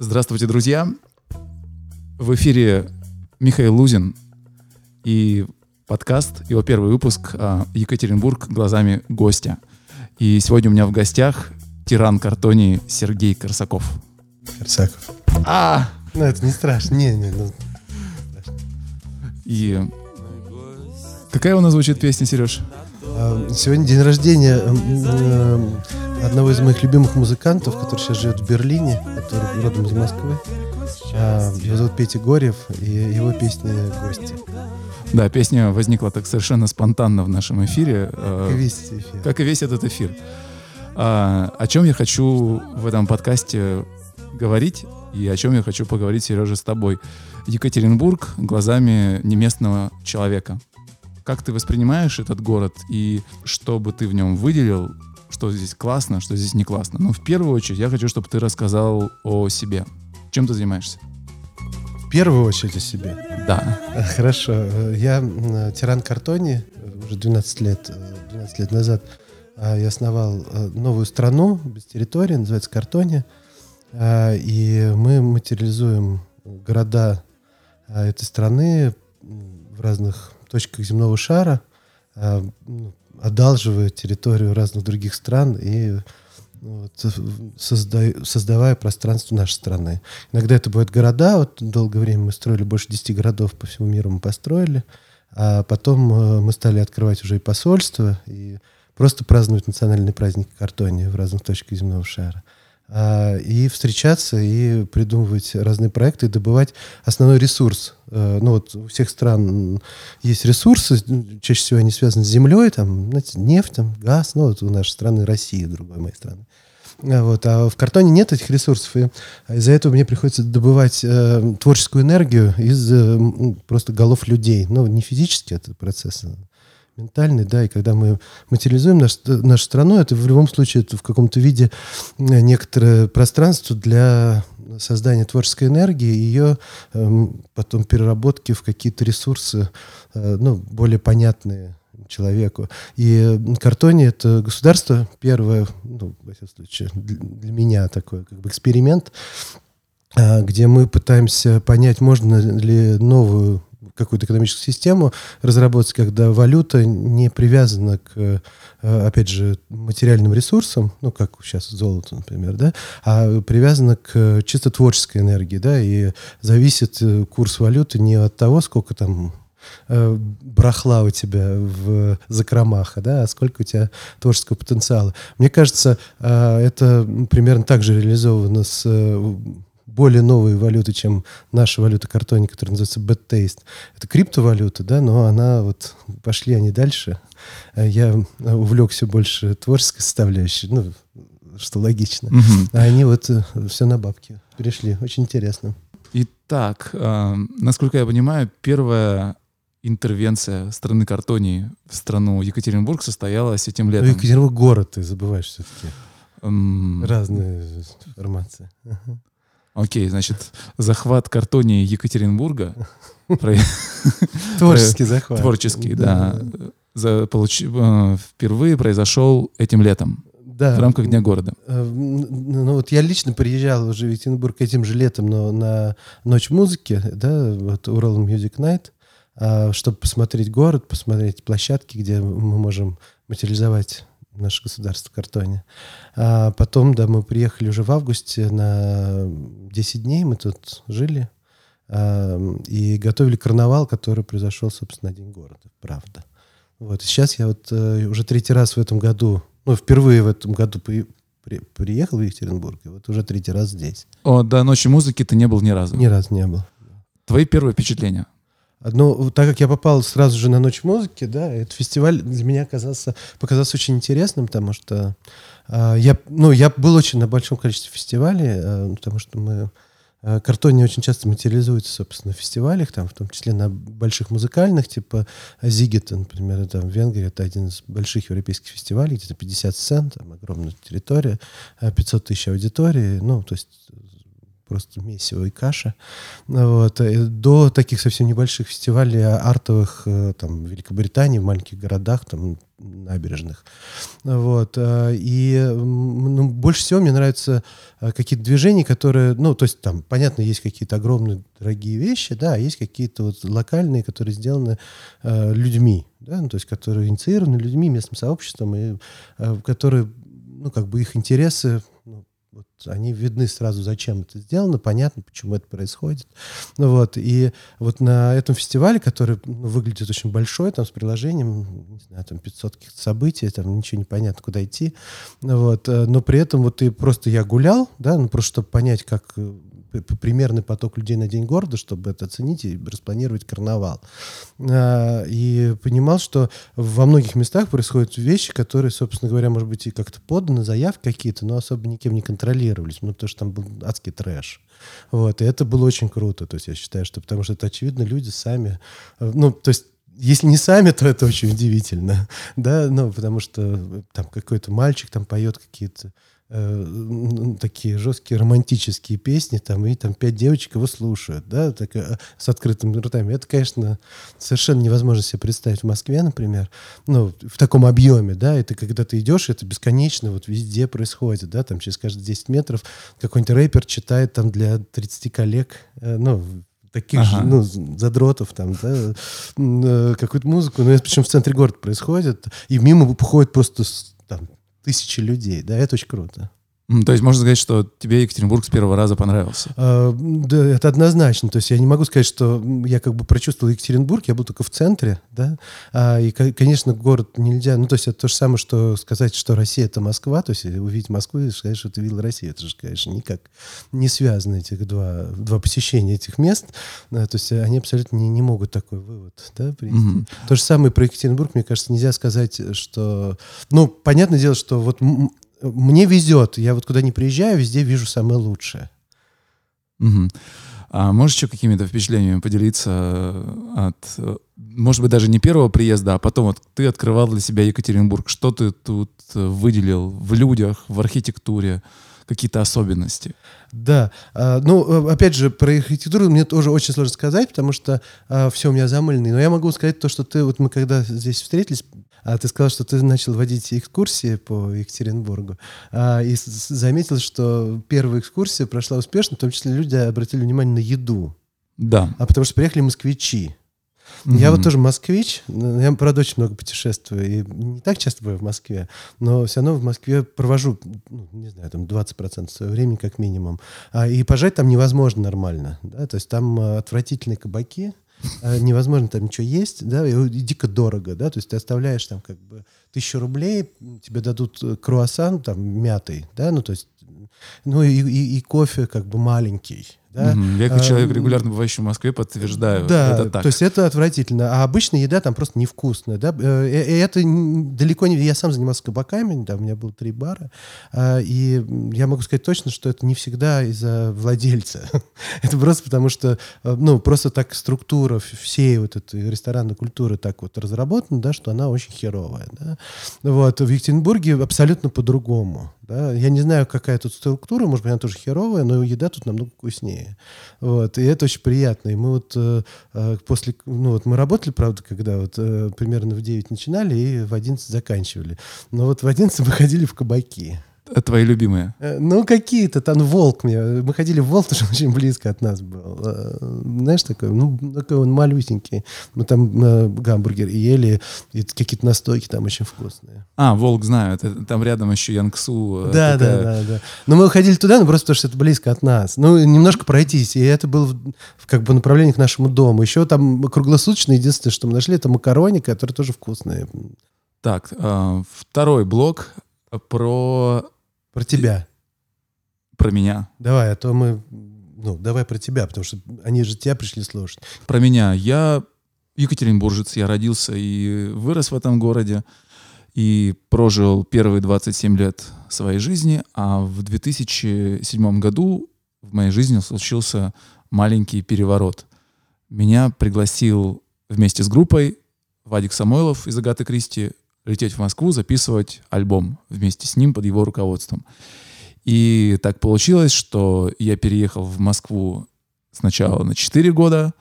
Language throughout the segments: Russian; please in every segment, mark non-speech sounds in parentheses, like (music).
Здравствуйте, друзья! В эфире Михаил Лузин и подкаст, его первый выпуск а, «Екатеринбург глазами гостя». И сегодня у меня в гостях тиран картонии Сергей Корсаков. Корсаков. А! Ну, это не страшно. Не, не, ну, И какая у нас звучит песня, Сереж? а, Сегодня день рождения одного из моих любимых музыкантов, который сейчас живет в Берлине, который родом из Москвы. А, Его зовут Петя Горев, и его песня «Гости». Да, песня возникла так совершенно спонтанно в нашем эфире. э, И весь эфир. как и весь этот эфир. А, о чем я хочу в этом подкасте говорить и о чем я хочу поговорить, Сережа, с тобой. Екатеринбург глазами неместного человека. Как ты воспринимаешь этот город и что бы ты в нем выделил, что здесь классно, что здесь не классно? Ну, в первую очередь, я хочу, чтобы ты рассказал о себе. Чем ты занимаешься? В первую очередь о себе. Да. А, Хорошо. Э, Я м, тиран Картони э, уже 12 лет, э, 12 лет назад. Я основал э, новую страну без территории, называется Картония. А, И мы материализуем города этой страны в разных точках земного шара, ну, одалживая территорию разных других стран и ну, вот, созда- создавая пространство нашей страны. Иногда это бывают города. Вот долгое время мы строили больше 10 городов по всему миру мы построили. А потом э, мы стали открывать уже и посольства, и просто праздновать национальные праздники картони в разных точках земного шара. А, и встречаться, и придумывать разные проекты, и добывать основной ресурс. Э, Ну вот у всех стран есть ресурсы, чаще всего они связаны с землей, там, знаете, нефть, там, газ, ну вот у нашей страны России, другой моей страны. А Вот, а в картоне нет этих ресурсов, и из-за этого мне приходится добывать э, творческую энергию из э, просто голов людей. Ну, не физически это процесс, а ментальный, да, и когда мы материализуем наш, нашу страну, это в любом случае это в каком-то виде э, некоторое пространство для создания творческой энергии, ее эм, потом переработки в какие-то ресурсы, э, ну, более понятные человеку. И Картония — это государство первое, ну, во всяком случае, для, для меня такой как бы эксперимент, а, где мы пытаемся понять, можно ли новую какую-то экономическую систему разработать, когда валюта не привязана к, э, опять же, материальным ресурсам, ну, как сейчас золото, например, да, а привязана к чисто творческой энергии, да, и зависит э, курс валюты не от того, сколько там э, брахла у тебя в закромах, да, а сколько у тебя творческого потенциала. Мне кажется, это примерно так же реализовано с более новой валютой, чем наша валюта картони, которая называется Bad Taste. Это криптовалюта, да, но она вот, пошли они дальше. Э, Я увлекся больше творческой составляющей, ну, что логично. Мгм. А они вот все на бабки перешли. Очень интересно. Итак, э, насколько я понимаю, первая интервенция страны Картонии в страну Екатеринбург состоялась этим Ну, летом. Екатеринбург город, ты забываешь все-таки. М, Разные информации. Ага. Окей, значит, захват Картонии Екатеринбурга, Творческий захват. творческий, да, э, впервые произошел этим летом Да. в рамках Дня города. Э, Ну вот я лично приезжал уже в Екатеринбург этим же летом, но на Ночь музыки, да, вот Урал Music Night, чтобы посмотреть город, посмотреть площадки, где мы можем материализовать наше государство картоне. А потом, да, мы приехали уже в августе на 10 дней, мы тут жили а, и готовили карнавал, который произошел, собственно, на День города, правда. Вот. И сейчас я вот э, уже третий раз в этом году, ну, впервые в этом году при- при- приехал в Екатеринбург, и вот уже третий раз здесь. О, до ночи музыки ты не был ни разу. Ни разу не был. Твои первые впечатления? Ну, так как я попал сразу же на Ночь музыки, да, этот фестиваль для меня оказался, показался очень интересным, потому что а, я, ну, я был очень на большом количестве фестивалей, а, потому что мы а, Картоне очень часто материализуется, собственно, в фестивалях, там, в том числе на больших музыкальных, типа Зигета, например, это в Венгрии, это один из больших европейских фестивалей, где-то 50 сцен, там огромная территория, а, 500 тысяч аудитории, ну, то есть просто месиво и каша. Вот. И до таких совсем небольших фестивалей артовых э, там, в Великобритании, в маленьких городах, там, набережных. Вот. Э, и ну, больше всего мне нравятся э, какие-то движения, которые, ну, то есть там, понятно, есть какие-то огромные дорогие вещи, да, а есть какие-то вот локальные, которые сделаны э, людьми, да, ну, то есть которые инициированы людьми, местным сообществом, и э, которые, ну, как бы их интересы вот они видны сразу, зачем это сделано, понятно, почему это происходит. Ну вот, и вот на этом фестивале, который ну, выглядит очень большой, там с приложением, не знаю, там 500 каких-то событий, там ничего не понятно, куда идти, вот, э, но при этом вот и просто я гулял, да, ну просто чтобы понять, как э, примерный поток людей на День города, чтобы это оценить и распланировать карнавал. А, и понимал, что во многих местах происходят вещи, которые, собственно говоря, может быть, и как-то поданы, заявки какие-то, но особо никем не контролировались, ну, потому что там был адский трэш. Вот, и это было очень круто, то есть я считаю, что потому что это, очевидно, люди сами, ну, то есть если не сами, то это очень удивительно, (laughs) да, ну, потому что там какой-то мальчик там поет какие-то э, такие жесткие романтические песни, там, и там пять девочек его слушают, да, так, э, с открытыми ртами. Это, конечно, совершенно невозможно себе представить в Москве, например, ну, в таком объеме, да, это когда ты идешь, это бесконечно вот везде происходит, да, там через каждые 10 метров какой-нибудь рэпер читает там для 30 коллег, э, ну, таких ага. же, ну, задротов там, да, э, какую-то музыку, ну, это причем в центре города происходит, и мимо походит просто там тысячи людей, да, это очень круто. То есть можно сказать, что тебе Екатеринбург с первого раза понравился? А, да, это однозначно. То есть я не могу сказать, что я как бы прочувствовал Екатеринбург, я был только в центре, да. А, и, конечно, город нельзя. Ну, то есть это то же самое, что сказать, что Россия это Москва. То есть увидеть Москву и сказать, что ты видел Россию. Это же, конечно, никак не связаны этих два, два посещения этих мест. Да, то есть они абсолютно не, не могут такой вывод да, принести. Mm-hmm. То же самое про Екатеринбург, мне кажется, нельзя сказать, что... Ну, понятное дело, что вот мне везет. Я вот куда не приезжаю, везде вижу самое лучшее. Угу. А можешь еще какими-то впечатлениями поделиться э, от, э, может быть, даже не первого приезда, а потом вот ты открывал для себя Екатеринбург. Что ты тут э, выделил в людях, в архитектуре? какие-то особенности. Да. Ну, опять же, про архитектуру мне тоже очень сложно сказать, потому что все у меня замыленное. Но я могу сказать то, что ты, вот мы когда здесь встретились, а ты сказал, что ты начал водить экскурсии по Екатеринбургу, а, и заметил, что первая экскурсия прошла успешно, в том числе люди обратили внимание на еду. Да. А потому что приехали москвичи. Mm-hmm. Я вот тоже москвич, я, правда, очень много путешествую, и не так часто бываю в Москве, но все равно в Москве провожу, ну, не знаю, там 20% своего времени как минимум. А, и пожать там невозможно нормально, да, то есть там а, отвратительные кабаки, невозможно там ничего есть, да, и дико дорого, да, то есть ты оставляешь там как бы тысячу рублей, тебе дадут э, круассан там мятый, да, ну то есть, ну и, и, и кофе как бы маленький, да? Угу. Я как человек, регулярно бывающий в Москве, подтверждаю. Да, это так. то есть это отвратительно. А обычная еда там просто невкусная. Да? Э, и это далеко не... Я сам занимался кабаками, да, у меня было три бара. И я могу сказать точно, что это не всегда из-за владельца. (laughs) это просто потому, что э, ну, просто так структура всей вот этой ресторанной культуры так вот разработана, да, что она очень херовая. Да? Вот. В Екатеринбурге абсолютно по-другому. Да? Я не знаю, какая тут структура, может быть, она тоже херовая, но еда тут намного вкуснее. Вот. И это очень приятно. И мы вот э, э после... Ну вот мы работали, правда, когда вот э, примерно в 9 начинали и в 11 заканчивали. Но вот в 11 мы ходили в кабаки. Твои любимые? Э, ну, какие-то там, волк мне. Мы ходили в волк, (laughs) потому что очень близко от нас был. Э, знаешь, такой, ну, такой он малюсенький. Мы там э, гамбургер ели, и какие-то настойки там очень вкусные. А, волк знаю, это, там рядом еще Янгсу. Да, такая... да, да, да. Но мы ходили туда, ну, просто потому что это близко от нас. Ну, немножко пройтись, и это было в, как бы направление к нашему дому. Еще там круглосуточно, единственное, что мы нашли, это макарони, которые тоже вкусные. Так, второй блок про про тебя. Про меня. Давай, а то мы... Ну, давай про тебя, потому что они же тебя пришли слушать. Про меня. Я екатеринбуржец, я родился и вырос в этом городе. И прожил первые 27 лет своей жизни. А в 2007 году в моей жизни случился маленький переворот. Меня пригласил вместе с группой Вадик Самойлов из «Агаты Кристи» лететь в Москву, записывать альбом вместе с ним под его руководством. И так получилось, что я переехал в Москву сначала на 4 года,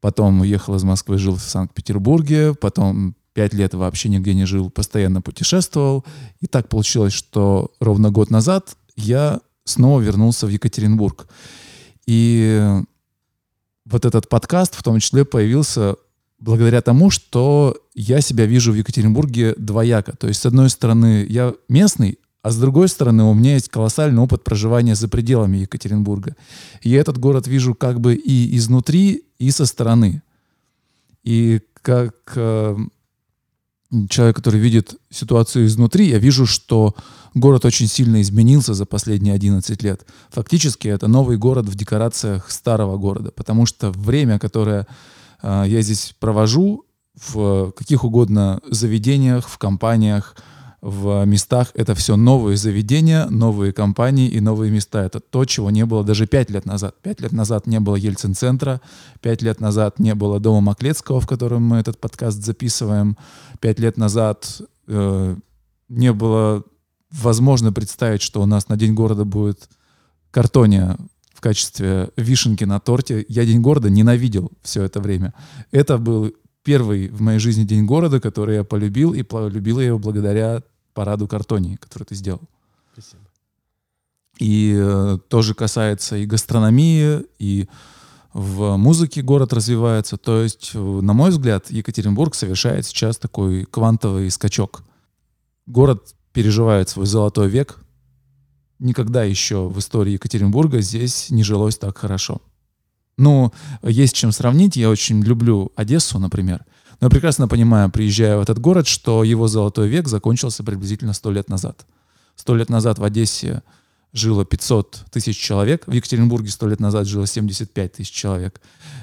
потом уехал из Москвы, жил в Санкт-Петербурге, потом 5 лет вообще нигде не жил, постоянно путешествовал. И так получилось, что ровно год назад я снова вернулся в Екатеринбург. И вот этот подкаст в том числе появился благодаря тому, что я себя вижу в Екатеринбурге двояко. То есть, с одной стороны, я местный, а с другой стороны, у меня есть колоссальный опыт проживания за пределами Екатеринбурга. И я этот город вижу как бы и изнутри, и со стороны. И как э, человек, который видит ситуацию изнутри, я вижу, что город очень сильно изменился за последние 11 лет. Фактически это новый город в декорациях старого города, потому что время, которое я здесь провожу в каких угодно заведениях, в компаниях, в местах это все новые заведения, новые компании и новые места. Это то, чего не было даже пять лет назад. Пять лет назад не было Ельцин-центра, пять лет назад не было дома Маклецкого, в котором мы этот подкаст записываем. Пять лет назад э, не было возможно представить, что у нас на День города будет картония в качестве вишенки на торте. Я День города ненавидел все это время. Это был первый в моей жизни день города, который я полюбил, и полюбил я его благодаря параду картонии, который ты сделал. Спасибо. И э, тоже касается и гастрономии, и в музыке город развивается. То есть, э, на мой взгляд, Екатеринбург совершает сейчас такой квантовый скачок. Город переживает свой золотой век. Никогда еще в истории Екатеринбурга здесь не жилось так хорошо. Ну, есть чем сравнить. Я очень люблю Одессу, например. Но я прекрасно понимаю, приезжая в этот город, что его золотой век закончился приблизительно сто лет назад. Сто лет назад в Одессе жило 500 тысяч человек, в Екатеринбурге сто лет назад жило 75 тысяч человек.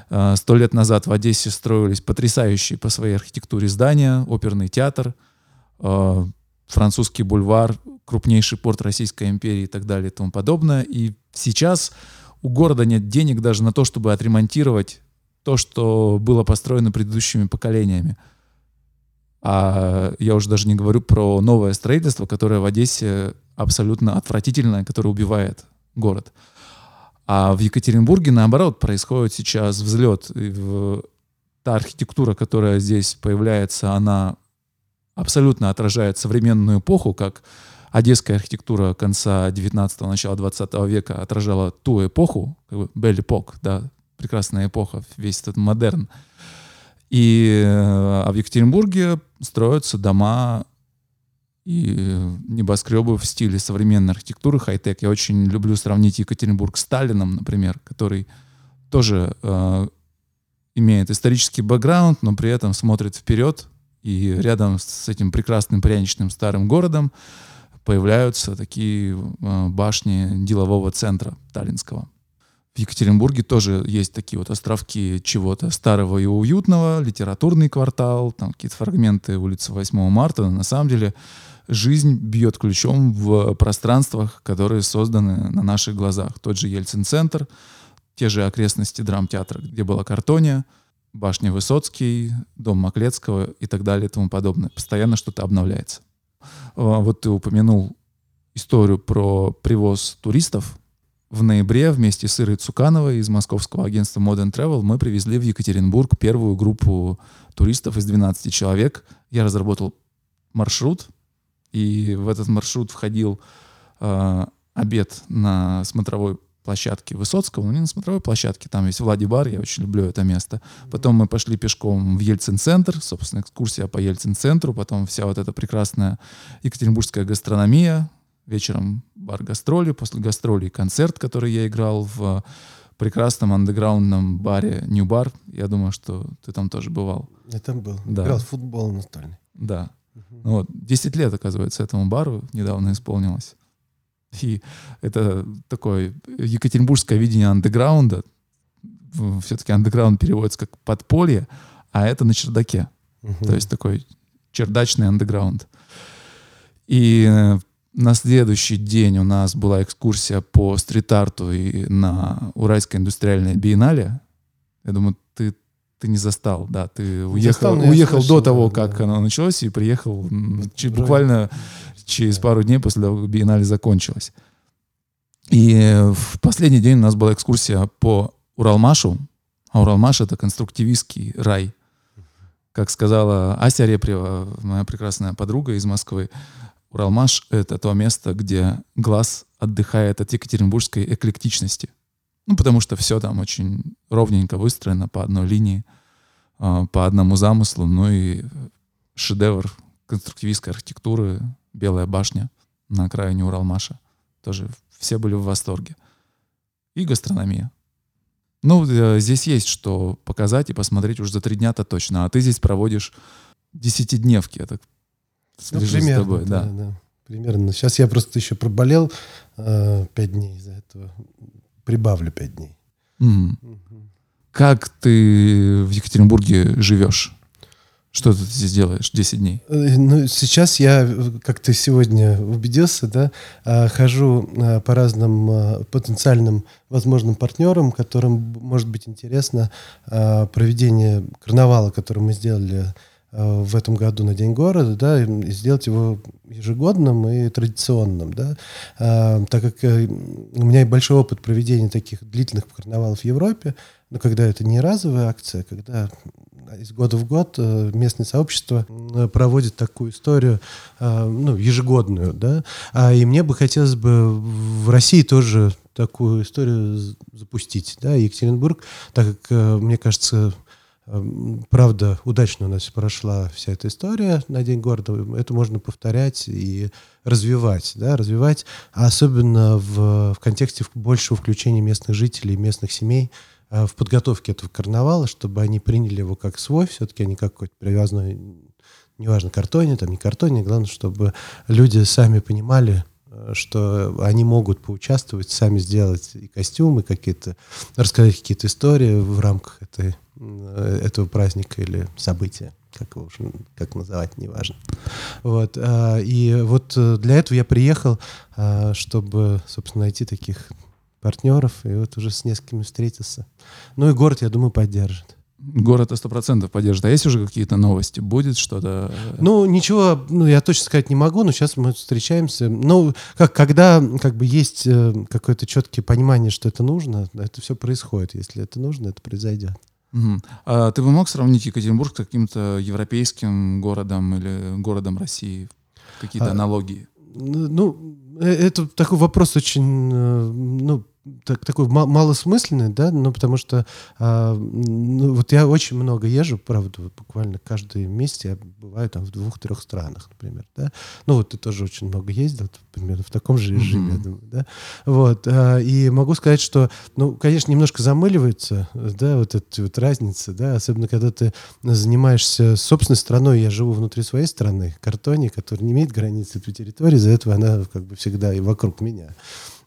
А, сто лет назад в Одессе строились потрясающие по своей архитектуре здания, оперный театр, а, французский бульвар, крупнейший порт Российской империи и так далее и тому подобное. И сейчас у города нет денег даже на то, чтобы отремонтировать то, что было построено предыдущими поколениями. А я уже даже не говорю про новое строительство, которое в Одессе абсолютно отвратительное, которое убивает город. А в Екатеринбурге, наоборот, происходит сейчас взлет. И в... Та архитектура, которая здесь появляется, она абсолютно отражает современную эпоху, как одесская архитектура конца 19-го, начала 20 века отражала ту эпоху, как бы Бель эпох, да, прекрасная эпоха, весь этот модерн. И а в Екатеринбурге строятся дома и небоскребы в стиле современной архитектуры, хай-тек. Я очень люблю сравнить Екатеринбург с Сталином, например, который тоже э, имеет исторический бэкграунд, но при этом смотрит вперед, и рядом с этим прекрасным пряничным старым городом появляются такие э, башни делового центра Таллинского. В Екатеринбурге тоже есть такие вот островки чего-то старого и уютного, литературный квартал, там какие-то фрагменты улицы 8 марта. На самом деле жизнь бьет ключом в пространствах, которые созданы на наших глазах. Тот же Ельцин-центр, те же окрестности драмтеатра, где была картония, башня Высоцкий, дом Маклецкого и так далее и тому подобное. Постоянно что-то обновляется. А, вот ты упомянул историю про привоз туристов. В ноябре вместе с Ирой Цукановой из московского агентства Modern Travel мы привезли в Екатеринбург первую группу туристов из 12 человек. Я разработал маршрут, и в этот маршрут входил э, обед на смотровой площадке Высоцкого, но не на смотровой площадке, там есть Влади бар, я очень люблю это место. Потом мы пошли пешком в Ельцин-центр, собственно, экскурсия по Ельцин-центру, потом вся вот эта прекрасная екатеринбургская гастрономия, вечером бар гастроли, после гастролей концерт, который я играл в прекрасном андеграундном баре New Bar. Я думаю, что ты там тоже бывал. Я там был. Да. Играл в футбол настольный. Да. Угу. Ну, вот, 10 лет, оказывается, этому бару недавно исполнилось. И это такое екатеринбургское видение андеграунда. Все-таки андеграунд переводится как подполье, а это на чердаке. Угу. То есть такой чердачный андеграунд. И э, на следующий день у нас была экскурсия по стрит-арту и на Уральской индустриальной биеннале. Я думаю, ты, ты не застал, да, ты уехал, застал, уехал слышал, до того, как да. оно началось, и приехал буквально через пару дней после того, как биеннале закончилась. И в последний день у нас была экскурсия по Уралмашу. А Уралмаш — это конструктивистский рай. Как сказала Ася Репрева, моя прекрасная подруга из Москвы, Уралмаш — это то место, где глаз отдыхает от екатеринбургской эклектичности. Ну, потому что все там очень ровненько выстроено по одной линии, а, по одному замыслу. Ну и шедевр конструктивистской архитектуры «Белая башня» на окраине Уралмаша. Тоже все были в восторге. И гастрономия. Ну, э, здесь есть что показать и посмотреть уже за три дня-то точно. А ты здесь проводишь десятидневки. Я так ну, примерно, с тобой, да. да. да. Примерно. Сейчас я просто еще проболел э, пять дней из-за этого. Прибавлю пять дней. Mm. Угу. Как ты в Екатеринбурге живешь? Что ты здесь делаешь 10 дней? Э, ну, сейчас я, как ты сегодня убедился, да, а, хожу по разным потенциальным возможным партнерам, которым может быть интересно проведение карнавала, который мы сделали в этом году на День города, да, и сделать его ежегодным и традиционным, да, так как э, у меня большой опыт проведения таких длительных карнавалов в Европе, но когда это не разовая акция, когда из года в год э, местное сообщество э, проводит такую историю, э, ну, ежегодную, да, а, и мне бы хотелось бы в России тоже такую историю запустить, да, Екатеринбург, так как, мне кажется, правда, удачно у нас прошла вся эта история на День города. Это можно повторять и развивать, да, развивать, а особенно в, в контексте большего включения местных жителей, местных семей в подготовке этого карнавала, чтобы они приняли его как свой, все-таки они как какой-то привязанный, неважно, картоне, там не картоне, главное, чтобы люди сами понимали, э, что они могут поучаствовать, сами сделать и костюмы какие-то, рассказать какие-то истории в рамках этой, э, этого праздника или события как его как называть, неважно. Вот, и вот для этого я приехал, чтобы, собственно, найти таких партнеров, и вот уже с несколькими встретился. Ну и город, я думаю, поддержит. Город сто процентов поддержит. А есть уже какие-то новости? Будет что-то? Ну, ничего, ну, я точно сказать не могу, но сейчас мы встречаемся. Ну, как, когда как бы есть э, какое-то четкое понимание, что это нужно, это все происходит. Если это нужно, это произойдет. Угу. А ты бы мог сравнить Екатеринбург с каким-то европейским городом или городом России? Какие-то а, аналогии? Ну, э, это такой вопрос очень, э, ну, так, такой малосмысленный, да, ну, потому что а, ну, вот я очень много езжу, правда, вот буквально каждый месяц я бываю там в двух-трех странах, например, да. Ну, вот ты тоже очень много ездил, примерно в таком же режиме, mm-hmm. я думаю, да. Вот, а, и могу сказать, что, ну, конечно, немножко замыливается, да, вот эта вот разница, да, особенно когда ты занимаешься собственной страной, я живу внутри своей страны, картоне, которая не имеет границы по территории, из-за этого она как бы всегда и вокруг меня.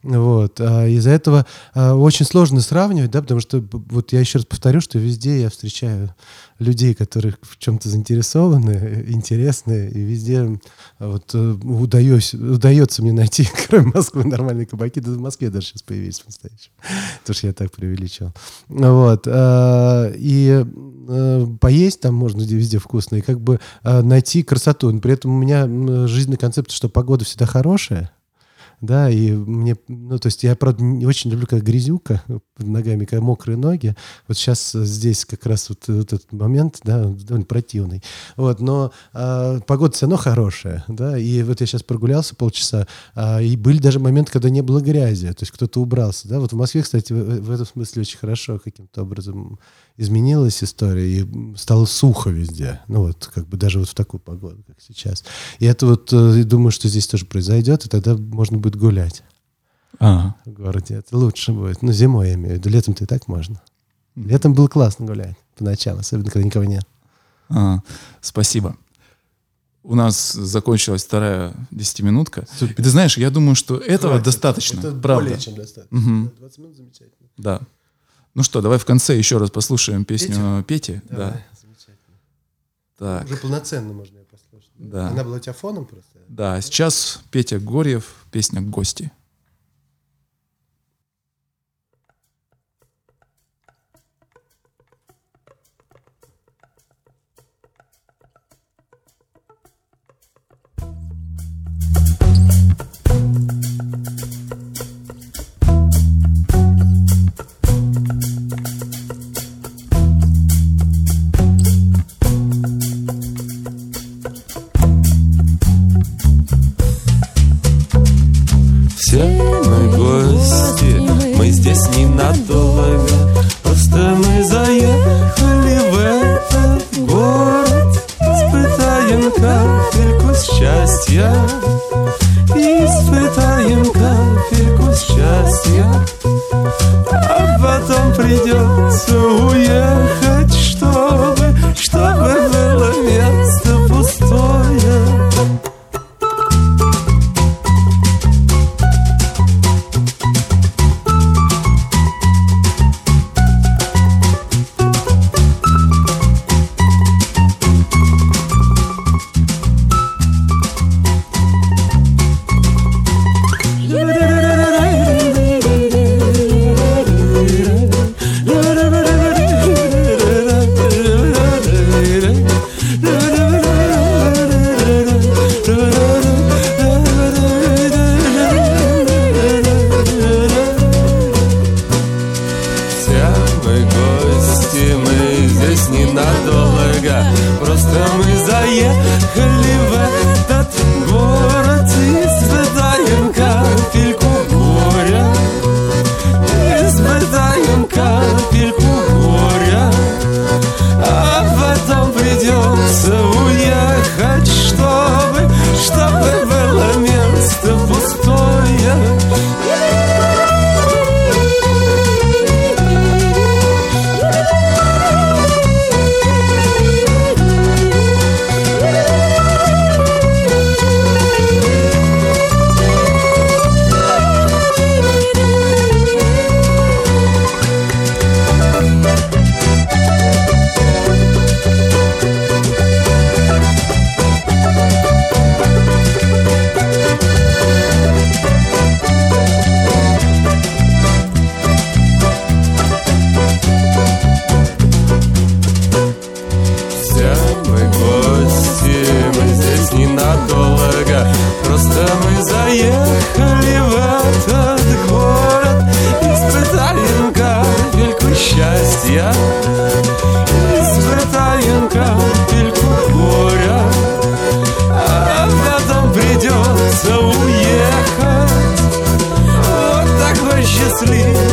Вот. А из-за этого а, очень сложно сравнивать, да, потому что, вот я еще раз повторю, что везде я встречаю людей, которые в чем-то заинтересованы, интересны, и везде вот э, удаюсь, удается мне найти, (laughs) кроме Москвы, нормальные кабаки, да в Москве даже сейчас появились по-настоящему, (laughs) потому что я так преувеличил. Вот. А, и э, поесть там можно везде вкусно, и как бы найти красоту. При этом у меня жизненный концепт, что погода всегда хорошая, да, и мне, ну, то есть я, правда, не очень люблю, как грязюка под ногами, когда мокрые ноги. Вот сейчас здесь как раз вот, вот этот момент, да, довольно противный. Вот, но а, погода все равно хорошая, да, и вот я сейчас прогулялся полчаса, а, и были даже моменты, когда не было грязи, то есть кто-то убрался, да, вот в Москве, кстати, в, в этом смысле очень хорошо каким-то образом изменилась история, и стало сухо везде. Ну вот, как бы даже вот в такую погоду, как сейчас. И это вот, э, думаю, что здесь тоже произойдет, и тогда можно будет гулять ага. в городе. Это лучше будет. Ну, зимой я имею в виду. Летом-то и так можно. Летом было классно гулять по ночам, особенно когда никого нет. А, спасибо. У нас закончилась вторая десятиминутка. Супер. И ты знаешь, я думаю, что этого Хватит. достаточно. Это правда. более чем достаточно. Угу. 20 минут замечательно. Да. Ну что, давай в конце еще раз послушаем песню Пети. Давай, да. замечательно. Так. Уже полноценно можно ее послушать. Да. Она была у тебя фоном просто? Да, сейчас Петя Горьев, песня «Гости». здесь не надо мы гости, мы здесь ненадолго. Просто мы заехали в этот город. Испытаем капельку счастья. Испытаем капельку горя. А потом придется уехать. Вот такой счастливый